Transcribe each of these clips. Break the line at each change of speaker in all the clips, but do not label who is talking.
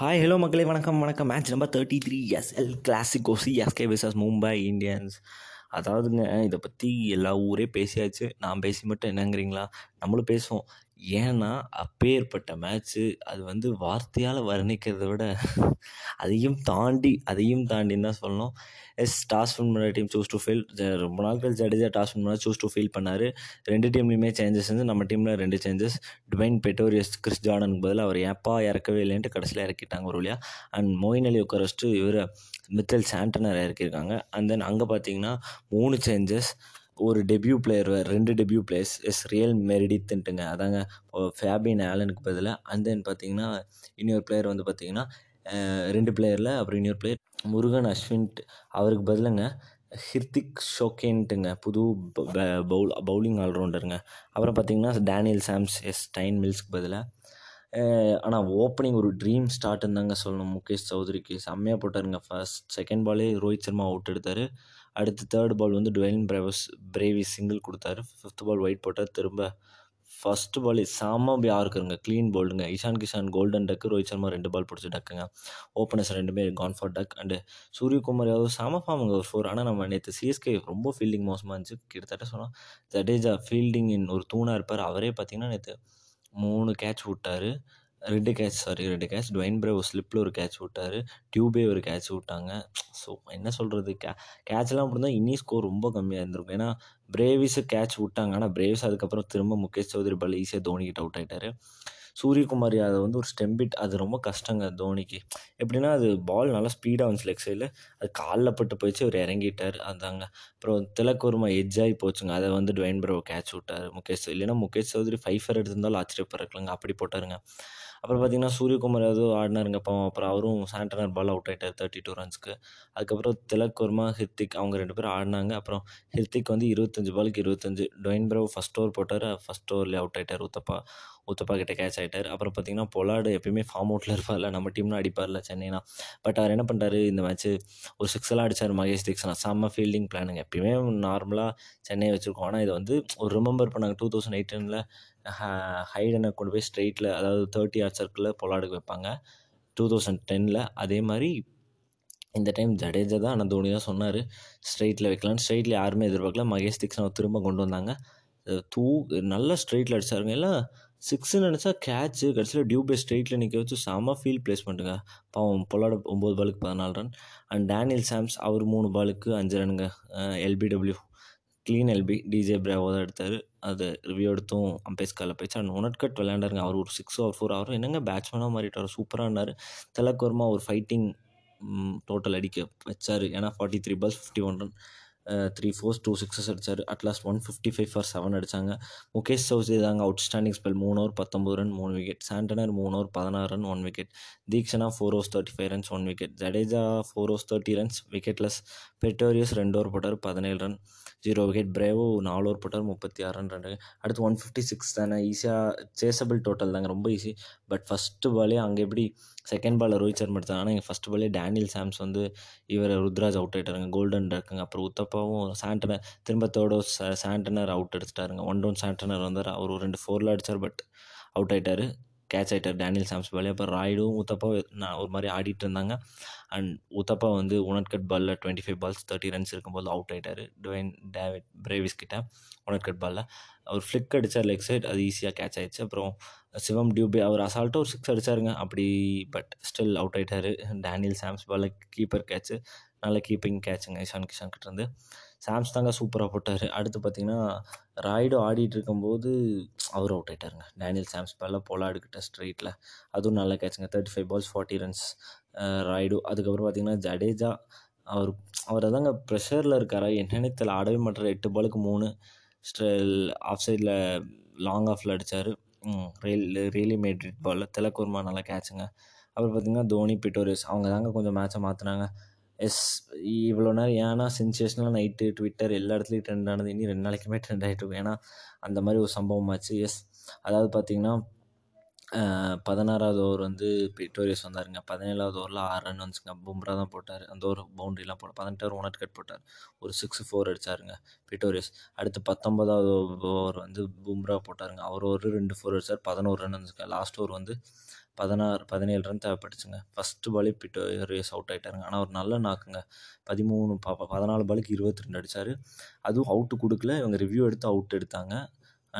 Hi hello மக்களே வணக்கம் வணக்கம். Match number thirty three El Clasico CSK versus Mumbai Indians அதாவதுங்க இதை பற்றி எல்லா ஊரே பேசியாச்சு. நான் பேசி மட்டும் என்னங்கிறீங்களா? நம்மளும் பேசுவோம். ஏன்னா அப்பேற்பட்ட மேட்ச்சு அது வந்து வார்த்தையால் வர்ணிக்கிறத விட அதையும் தாண்டி அதையும் தாண்டின்னு தான் சொல்லணும். எஸ் டாஸ் வின் பண்ண டீம் சூஸ் டு ஃபீல் ரொம்ப நாள் கழிச்சு ஜடேஜா டாஸ் வின் பண்ணால் சூஸ் டு ஃபீல் பண்ணார். ரெண்டு டீம்லேயுமே சேஞ்சஸ் வந்து நம்ம டீமில் ரெண்டு சேஞ்சஸ் டுவைன் பெட்டோரியஸ் கிறிஸ் ஜார்டனுக்கு பதில் அவர் ஏப்பா இறக்கவே இல்லைன்ட்டு கடைசியில் இறக்கிட்டாங்க ஒரு வழியாக அண்ட் மோயின் அலி உட்கார வச்சுட்டு இவர் மித்தல் சாண்டனர் இறக்கியிருக்காங்க. அண்ட் தென் அங்கே பார்த்தீங்கன்னா மூணு சேஞ்சஸ் ஒரு டெபியூ பிளேயர் ரெண்டு டெபியூ பிளேயர்ஸ் எஸ் ரியல் மெரிடித்துன்ட்டுங்க அதாங்க ஃபேபின் ஆலனுக்கு பதிலாக அண்ட் தென் பார்த்தீங்கன்னா இன்னொரு பிளேயர் வந்து பார்த்தீங்கன்னா ரெண்டு பிளேயரில் அப்புறம் இன்னொரு பிளேயர் முருகன் அஸ்வின்ட் அவருக்கு பதிலுங்க ஹிர்திக் ஷோகேன்ட்டுங்க புது பவுல் பவுலிங் ஆல்ரவுண்டருங்க. அப்புறம் பார்த்தீங்கன்னா டேனியல் சாம்ஸ் எஸ் டைன் மில்ஸ்க்கு பதிலாக ஆனால் ஓப்பனிங் ஒரு ட்ரீம் ஸ்டார்ட்னு தாங்க சொல்லணும் முகேஷ் சௌத்ரிக்கு. செம்மையாக போட்டாருங்க ஃபர்ஸ்ட் செகண்ட் பாலே ரோஹித் சர்மா அவுட் எடுத்தார். அடுத்து தேர்ட் பால் வந்து டுவெயின் பிரேவஸ் பிரேவி சிங்கிள் கொடுத்தாரு. ஃபிஃப்த் பால் ஒயிட் போட்டார். திரும்ப ஃபஸ்ட்டு பால் யார் யாருக்குங்க க்ளீன் போல்டுங்க இஷான் கிஷான் கோல்டன் டக்கு ரோஹித் சர்மா ரெண்டு பால் பிடிச்சி டக்குங்க ஓப்பனர்ஸ் ரெண்டுமே gone for duck and Suryakumar Yadav செம ஃபார்முங்க ஒரு ஃபோர் ஆனால் நம்ம நேற்று சிஎஸ்கே ரொம்ப ஃபீல்டிங் மோசமாக இருந்துச்சு. கிட்டத்தட்ட சொன்னால் ஜடேஜா ஃபீல்டிங் இன் ஒரு தூணாக இருப்பார். அவரே பார்த்தீங்கன்னா நேற்று மூணு கேட்ச் விட்டார். ரெண்டு கேட்ச் சாரி ரெண்டு கேட்ச் டுவைன் பிரேவ் ஸ்லிப்பில் ஒரு கேட்ச் விட்டார். டியூபே ஒரு கேட்ச் விட்டாங்க. ஸோ என்ன சொல்கிறது கே கேட்ச்லாம் அப்படி தான் இன்னி ஸ்கோர் ரொம்ப கம்மியாக இருந்திருக்கும். ஏன்னா பிரேவிஸு கேட்ச் விட்டாங்க. ஆனால் பிரேவிஸ் அதுக்கப்புறம் திரும்ப முகேஷ் சௌத்ரி பால் ஈஸியாக தோனிக்கிட்ட அவுட் ஆகிட்டார் சூரியகுமார் யாதவ் வந்து ஒரு ஸ்டெம்பிட் அது ரொம்ப கஷ்டங்க தோனிக்கு. எப்படின்னா அது பால் நல்லா ஸ்பீடாக வந்துச்சு லெக் சைடில் அது காலில் பட்டு போயிடுச்சு. அவர் இறங்கிட்டார். அதாங்க. அப்புறம் திலக்குருமா எஜ்ஜாகி போச்சுங்க. அதை வந்து டுவைன் பிரோ கேட்ச் விட்டார் முகேஷ். இல்லைன்னா முகேஷ் சௌத்ரி ஃபைஃபர் எடுத்திருந்தாலும் ஆச்சரியப்படுறக்கலங்க அப்படி போட்டாருங்க. அப்புறம் பார்த்தீங்கன்னா சூரியகுமார் ஏதோ ஆடினாருங்க அப்போ அப்புறம் அவரும் சாண்டனர் பால் அவுட் ஆகிட்டார் தேர்ட்டி டூ ரன்ஸ்க்கு அதுக்கப்புறம் திலக் வர்மா ஹிர்திக் அவங்க ரெண்டு பேரும் ஆடினாங்க. அப்புறம் ஹிர்திக் வந்து இருபத்தஞ்சு பாலுக்கு இருபத்தஞ்சு. டொயின் பிரவ் ஃபஸ்ட் ஓவர் போட்டார். ஃபஸ்ட் ஓவர்லேயே அவுட் ஆகிட்டார் உத்தப்பா உத்தப்பா கிட்ட கேட்ச் ஆகிட்டார் அப்புறம் பார்த்தீங்கன்னா பொலாடு எப்பயுமே ஃபார்ம் அவுட்டில் இருப்பார்ல. நம்ம டீம்னு அடிப்பார்ல சென்னைனா. பட் அவர் என்ன பண்ணிட்டாரு இந்த மேட்ச்சு ஒரு சிக்ஸெல்லாம் அடித்தார் மகேஷ் தீக்ஷனா. செம்ம ஃபீல்டிங் பிளானுங்க எப்பயுமே நார்மலாக சென்னை வச்சுருக்கோம். ஆனால் இதை வந்து ஒரு ரிமெம்பர் பண்ணாங்க. டூ தௌசண்ட் எயிட்டீனில் ஹைடனை கொண்டு போய் ஸ்ட்ரெயிட்டில் அதாவது தேர்ட்டி ஆர்ட் சர்க்கிளில் பொலாடுக்கு வைப்பாங்க. டூ தௌசண்ட் டெனில் அதே மாதிரி இந்த டைம் ஜடேஜா தான் ஆனால் தோனி தான் சொன்னார். ஸ்ட்ரெயிட்டில் வைக்கலான்னு ஸ்ட்ரெயிட்டில் யாருமே எதிர்பார்க்கல. மகேஷ் தீக்ஷனை திரும்ப கொண்டு வந்தாங்க. தூ நல்ல ஸ்ட்ரெயிட்டில் அடித்தாருங்க எல்லாம் சிக்ஸுன்னு நினச்சா கேட்ச்சு கடைசியில் டியூபே ஸ்ட்ரெயிட்டில் நிற்க வச்சு செம ப்ளேஸ் பண்ணுங்க பாவம் பொல்லாட ஒம்பது பாலுக்கு பதினாலு ரன் அண்ட் டேனியல் சாம்ஸ் அவர் மூணு பாலுக்கு அஞ்சு ரனுங்க LBW clean LB DJ Bravo தான் எடுத்தார். அது ரிவ்யூ எடுத்தும் அம்பேஸ்காரில் போயிடுச்சு. அண்ட் ஒனட்கட் விளையாண்டாருங்க. அவர் ஒரு சிக்ஸ் ஓவர் ஃபோர் அவரும் என்னங்க பேட்ஸ்மேனாக மாறிட்டார். சூப்பராக இருந்தார் திலக் வர்மா ஒரு ஃபைட்டிங் டோட்டல் அடிக்க வச்சார். ஏன்னா forty three balls fifty one run three fours two sixes அடித்தார் at last one fifty five for seven அடித்தாங்க முகேஷ் சௌசி தாங்க அவுட்ஸ்டாண்டிங் ஸ்பெல் மூணு ஓவர் பத்தொம்பது ரன் மூணு விக்கெட் சாண்டனர் மூணு ஓவர் பதினாறு run one wicket Theekshana four overs thirty five runs one wicket Jadeja four overs thirty runs wicketless Pretorius ரெண்டு over போட்டார் பதினேழு ரன் ஜீரோ விக்கெட் பிரேவோ நாலு ஓவர் போட்டார் முப்பத்தி ஆறு ரன் ரெண்டு. அடுத்து ஒன் ஃபிஃப்டி சிக்ஸ் தானே ஈஸியாக சேசபிள் டோட்டல் தாங்க ரொம்ப ஈஸி பட் ஃபஸ்ட்டு பாலே அங்கே எப்படி செகண்ட் பாலில் ரோஹித் சர்மா எடுத்தாங்க. ஆனால் எங்கள் ஃபஸ்ட் பாலே டேனியல் சாம்ஸ் வந்து இவர் ருத்ராஜ் அவுட் ஆகிட்டாருங்க கோல்டன் இருக்குங்க. அப்புறம் உத்தப்பாவும் சாண்டனர் திரும்ப தேர்டோ சாண்டனர் அவுட் எடுத்துட்டாருங்க ஒன் டவுன் சாண்டனர் வந்தார் அவர் ஒரு ரெண்டு ஃபோரில் அடித்தார் பட் அவுட் ஆகிட்டார் கேட்ச் ஆகிட்டார் டேனியல் சாம்ஸ் பாலே அப்புறம் ராய்டும் உத்தப்பா நான் ஒரு மாதிரி ஆடிட்டு இருந்தாங்க. அண்ட் உத்தப்பா வந்து உனட்கட் பாலில் twenty five balls thirty runs இருக்கும்போது அவுட் ஆகிட்டார் டுவைன் டேவிட் பிரேவிஸ் கிட்ட உனட்கட் பாலில் அவர் ஃப்ளிக் அடித்தார் லெக் சைட் அது ஈஸியாக கேட்ச் ஆகிடுச்சு அப்புறம் சிவம் டியூபே அவர் அசால்ட்டாக ஒரு சிக்ஸ் அடித்தாருங்க அப்படி பட் ஸ்டில் அவுட் ஆகிட்டார் டேனியல் சாம்ஸ் பாலில் கீப்பர் கேட்ச்சு நல்ல கீப்பிங் கேட்சுங்க இஷான் கிஷான் கிட்டேருந்து சாம்ஸ் தாங்க சூப்பராக போட்டார். அடுத்து பார்த்தீங்கன்னா ராய்டு ஆடிட்டு இருக்கும்போது அவர் அவுட் ஆகிட்டாருங்க டேனியல் சாம்ஸ் பாலில் போலாடுக்கிட்ட ஸ்ட்ரெயிட்டில் அதுவும் நல்ல கேட்சுங்க thirty five balls forty runs Rayudu. அதுக்கப்புறம் பார்த்தீங்கன்னா ஜடேஜா அவர் அவர் தாங்க ப்ரெஷரில் இருக்காரா? என்னென்னு தெரியல. ஆடவே மாட்டார். எட்டு பாலுக்கு மூணு. ஸ்ட்ரெல் ஆஃப் சைடில் லாங் ஆஃபில் அடித்தார் ரியல் ரியலி மேட்ரிட் பாலில் திலக்குர்மா நல்லா கேட்சுங்க அப்புறம் பார்த்திங்கன்னா தோனி பிட்டோரியஸ். அவங்க தாங்க கொஞ்சம் மேட்சை மாற்றினாங்க எஸ் இவ்வளோ நேரம் ஏன்னா சென்சேஷனல் நைட்டு ட்விட்டர் எல்லா இடத்துலையும் ட்ரெண்ட் ஆனது. இனி ரெண்டு நாளைக்குமே ட்ரெண்ட் ஆகிட்டு இருக்கும் ஏன்னா அந்த மாதிரி ஒரு சம்பவம் ஆச்சு. எஸ் அதாவது பார்த்திங்கன்னா பதினாறாவது ஓவர் வந்து பிட்டோரியஸ் வந்தாருங்க. பதினேழாவது ஓவரில் ஆறு ரன் வந்துச்சுங்க. பும்ரா தான் போட்டார். அந்த ஓவர் பவுண்ட்ரிலாம் போட பதினெட்டு ஓவர் ஒன் கட் போட்டார். ஒரு சிக்ஸ் ஃபோர் அடித்தாருங்க பிட்டோரியஸ் அடுத்து பத்தொன்பதாவது ஓவர் வந்து பும்ரா போட்டாருங்க. அவர் ஒரு ரெண்டு ஃபோர் அடித்தார் பதினோரு ரன் வந்துச்சுங்க. லாஸ்ட் ஓவர் வந்து பதினாறு பதினேழு ரன் தேவைப்பட்டுச்சுங்க. ஃபஸ்ட்டு பாலே பிட்டு ரேஸ் அவுட் ஆகிட்டாருங்க ஆனால் ஒரு நல்ல நாக்குங்க பதிமூணு ப பதினாலு பாலுக்கு இருபத்தி ரெண்டு அடித்தார் அதுவும் அவுட்டு கொடுக்கல. இவங்க ரிவ்யூ எடுத்து அவுட் எடுத்தாங்க.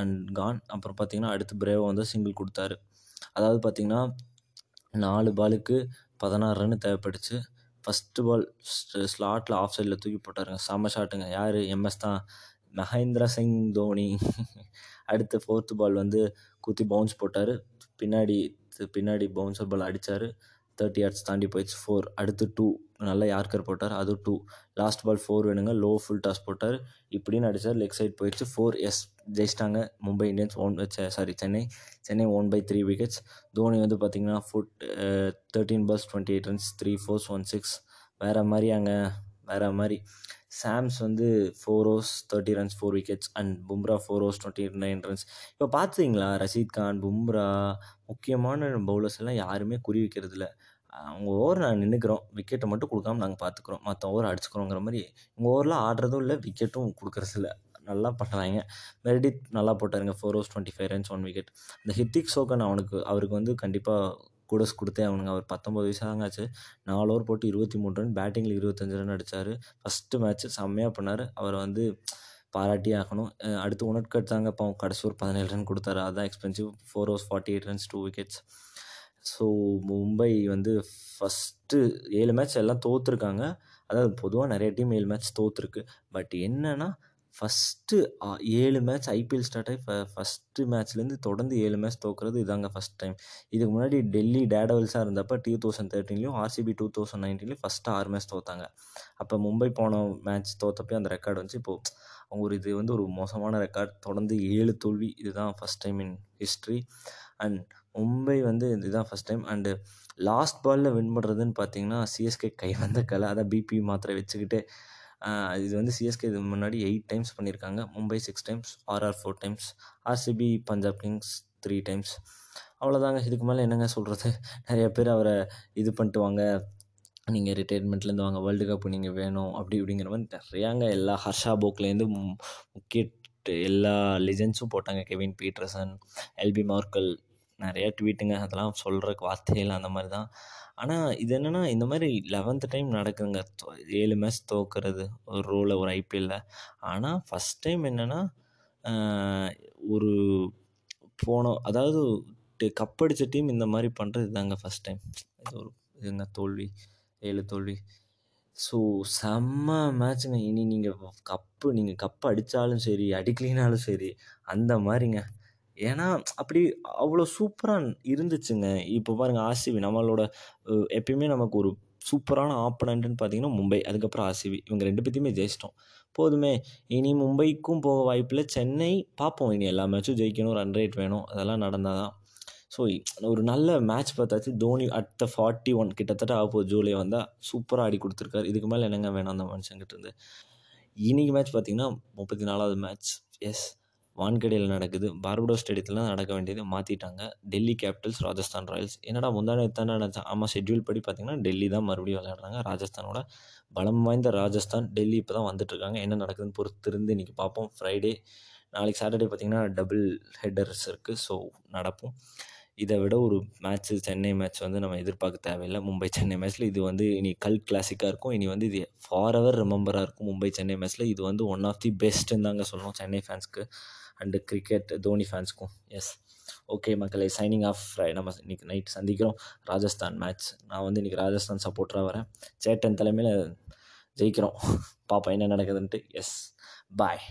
அண்ட் கான் அப்புறம் பார்த்திங்கன்னா அடுத்து பிரேவோ வந்து சிங்கிள் கொடுத்தாரு. அதாவது பார்த்திங்கன்னா நாலு பாலுக்கு பதினாறு ரன் தேவைப்பட்டுச்சு. ஃபஸ்ட்டு பால் ஸ்லாட்டில் ஆஃப் சைடில் தூக்கி போட்டாருங்க. செம்ம ஷாட்டுங்க யார்? எம்எஸ் தான். மகேந்திர சிங் தோனி. அடுத்து ஃபோர்த்து பால் வந்து குத்தி பவுன்ஸ் போட்டார். பின்னாடி பின்னாடி பவுன்சர் பால் அடித்தார் தேர்ட்டி யார்ட்ஸ் தாண்டி போயிடுச்சு. ஃபோர் அடுத்து டூ நல்ல யார்க்கர் போட்டார். அது டூ லாஸ்ட் பால் ஃபோர் வேணுங்க. லோ ஃபுல் டாஸ் போட்டார். இப்படின்னு அடித்தார் லெக் சைட் போயிடுச்சு. ஃபோர் எஸ் ஜெயிச்சிட்டாங்க. Mumbai Indians won sorry Chennai. Chennai won by three wickets Dhoni வந்து பார்த்திங்கன்னா food thirteen balls twenty eight runs three fours one six வேறு மாதிரி அங்கே வேறு மாதிரி. சாம்ஸ் வந்து four overs thirty runs four wickets and Bumrah four overs twenty nine runs இப்போ பார்த்துங்களா ரஷீத் கான் பும்ரா முக்கியமான பவுலர்ஸ் எல்லாம் யாருமே குறி வைக்கிறதில்ல அவங்க ஓவர் நாங்கள் நின்றுக்கிறோம் விக்கெட்டை மட்டும் கொடுக்காம நாங்கள் பார்த்துக்குறோம் மற்ற ஓவர் அடிச்சுக்கிறோங்கிற மாதிரி உங்கள் ஓவரில் ஆடுறதும் இல்லை விக்கெட்டும் கொடுக்குறதில்ல நல்லா பண்ணுறாங்க மெரிடித் நல்லா போட்டாருங்க. Four overs twenty five runs one wicket இந்த ஹித்திக் சோகன் அவனுக்கு அவருக்கு வந்து கண்டிப்பாக கூடஸ் கொடுத்தே அவனுங்க அவர் பத்தொம்பது வயசு ஆச்சு நாலு ஓவர் போட்டு இருபத்தி மூணு ரன் பேட்டிங்கில் இருபத்தஞ்சு ரன் அடித்தார் ஃபஸ்ட்டு மேட்ச்சு செம்மையாக பண்ணார். அவரை வந்து பாராட்டி ஆகணும். அடுத்து உனட்கட் தாங்க இப்போ கடைசி ஒரு பதினேழு ரன் கொடுத்தாரு. அதுதான் expensive four overs forty eight runs two wickets so Mumbai வந்து ஃபஸ்ட்டு ஏழு மேட்ச் எல்லாம் தோற்றுருக்காங்க அதாவது பொதுவாக நிறைய டீம் ஏழு மேட்ச் தோற்றுருக்கு பட் என்னென்னா ஃபஸ்ட்டு ஏழு மேட்ச் ஐபிஎல் ஸ்டார்ட் ஆகி ஃப ஃபஸ்ட்டு மேட்ச்லேருந்து தொடர்ந்து ஏழு மேட்ச் தோக்குறது இதாங்க ஃபஸ்ட் டைம் இதுக்கு முன்னாடி டெல்லி டேடவல்ஸாக இருந்தப்போ டூ தௌசண்ட் தேர்ட்டீன்லையும் ஆர்சிபி டூ தௌசண்ட் நைன்டீன்லையும் ஃபஸ்ட்டு ஆறு மேட்ச் தோத்தாங்க. அப்போ மும்பை போன மேட்ச் தோத்தப்போ அந்த ரெக்கார்டு வந்துச்சு இப்போது அவங்க ஒரு இது வந்து ஒரு மோசமான ரெக்கார்ட் தொடர்ந்து ஏழு தோல்வி இதுதான் first time in history and Mumbai வந்து இதுதான் ஃபஸ்ட் டைம் அண்டு லாஸ்ட் பாலில் வின் பண்ணுறதுன்னு பார்த்தீங்கன்னா சிஎஸ்கே கை வந்த கலை அதான் பிபி மாத்திரை வச்சுக்கிட்டு இது வந்து சிஎஸ்கே இது முன்னாடி எயிட் டைம்ஸ் பண்ணியிருக்காங்க Mumbai six times RR four times RCB Punjab Kings three times அவ்வளோதாங்க இதுக்கு மேலே என்னங்க சொல்கிறது நிறைய பேர் அவரை இது பண்ணிட்டு வாங்க. நீங்கள் ரிட்டையர்மெண்ட்லேருந்து வாங்க. வேர்ல்டு கப் நீங்கள் வேணும். அப்படி இப்படிங்கிற மாதிரி நிறையாங்க. எல்லா ஹர்ஷா போக்லேருந்து முக்கிய எல்லா லெஜெண்ட்ஸும் போட்டாங்க. கெவின் பீட்டர்சன் எல்பி மார்க்கல் நிறைய ட்வீட்டுங்க அதெல்லாம் சொல்கிறக்கு வார்த்தைகள் அந்த மாதிரி தான். ஆனால் இது என்னென்னா இந்த மாதிரி லெவன்த்து டைம் நடக்குதுங்க. ஏழு மேட்ச் தோக்குறது ஒரு ரோவில் ஒரு ஐபிஎல்லில் ஆனால் ஃபஸ்ட் டைம் என்னென்னா ஒரு போன அதாவது கப் அடித்த டீம் இந்த மாதிரி பண்ணுறது தாங்க ஃபஸ்ட் டைம் இது ஒரு இதுங்க தோல்வி? ஏழு தோல்வி. ஸோ செம்ம மேட்ச்சுங்க இனி நீங்கள் கப்பு நீங்கள் கப்பு அடித்தாலும் சரி அடிக்கலினாலும் சரி அந்த மாதிரிங்க. ஏன்னா அப்படி அவ்வளோ சூப்பராக இருந்துச்சுங்க. இப்போ பாருங்கள் ஆர்சிபி நம்மளோட எப்பயுமே நமக்கு ஒரு சூப்பரான ஆப்பனண்ட்டுன்னு பார்த்தீங்கன்னா மும்பை. அதுக்கப்புறம் ஆர்சிபி இவங்க ரெண்டு பேர்த்தையுமே ஜெயிச்சிட்டோம். போதுமே இனி மும்பைக்கும் போக வாய்ப்பில்லை. சென்னை பார்ப்போம். இனி எல்லா மேட்சும் ஜெயிக்கணும் ரன் ரேட் வேணும். அதெல்லாம் நடந்தால் தான். ஸோ ஒரு நல்ல மேட்ச் பார்த்தாச்சு. தோனி அட் ஃபார்ட்டி ஒன் கிட்டத்தட்ட ஆப்போ ஜூலை வந்தால் சூப்பராக ஆடி கொடுத்துருக்காரு. இதுக்கு மேலே என்னங்க வேணும் அந்த மனுஷங்கிட்ட இருந்து இன்றைக்கி மேட்ச் பார்த்திங்கன்னா முப்பத்தி நாலாவது மேட்ச் எஸ் வான்கடையில் நடக்குது. பார்படோ ஸ்டேடியத்தில் தான் நடக்க வேண்டியது மாற்றிட்டாங்க டெல்லி கேபிட்டல்ஸ் ராஜஸ்தான் ராயல்ஸ். என்னடா முந்தானே தானே நினச்சேன் ஆமாம் ஷெட்யூல் படி பார்த்திங்கன்னா டெல்லி தான் மறுபடியும் விளையாடுறாங்க. ராஜஸ்தானோட பலம் வாய்ந்த ராஜஸ்தான் டெல்லி இப்போ தான் வந்துட்டுருக்காங்க. என்ன நடக்குதுன்னு பொறுத்திருந்து இன்றைக்கி பார்ப்போம். ஃப்ரைடே நாளைக்கு சாட்டர்டே பார்த்திங்கன்னா டபுள் ஹெட்டர்ஸ் இருக்குது ஸோ நடப்போம். இதை விட ஒரு மேட்ச்சு சென்னை மேட்ச் வந்து நம்ம எதிர்பார்க்க தேவையில்லை. மும்பை சென்னை மேட்ச்சில் இது வந்து இனி கல் கிளாசிக்காக இருக்கும். இனி வந்து இது ஃபார் ரிமெம்பராக இருக்கும். மும்பை சென்னை மேட்ச்சில் இது வந்து ஒன் ஆஃப் தி பெஸ்ட்டுன்னு தாங்க சொல்லணும் சென்னை ஃபேன்ஸ்க்கு அண்டு கிரிக்கெட் தோனி ஃபேன்ஸ்க்கும் எஸ் ஓகே மக்களை சைனிங் ஆஃப் நம்ம இன்றைக்கி நைட் சந்திக்கிறோம். ராஜஸ்தான் மேட்ச் நான் வந்து இன்றைக்கி ராஜஸ்தான் சப்போர்ட்டராக வரேன். சேட்டன் தலைமையில் ஜெயிக்கிறோம். பார்ப்போம் என்ன நடக்குதுன்ட்டு? Yes bye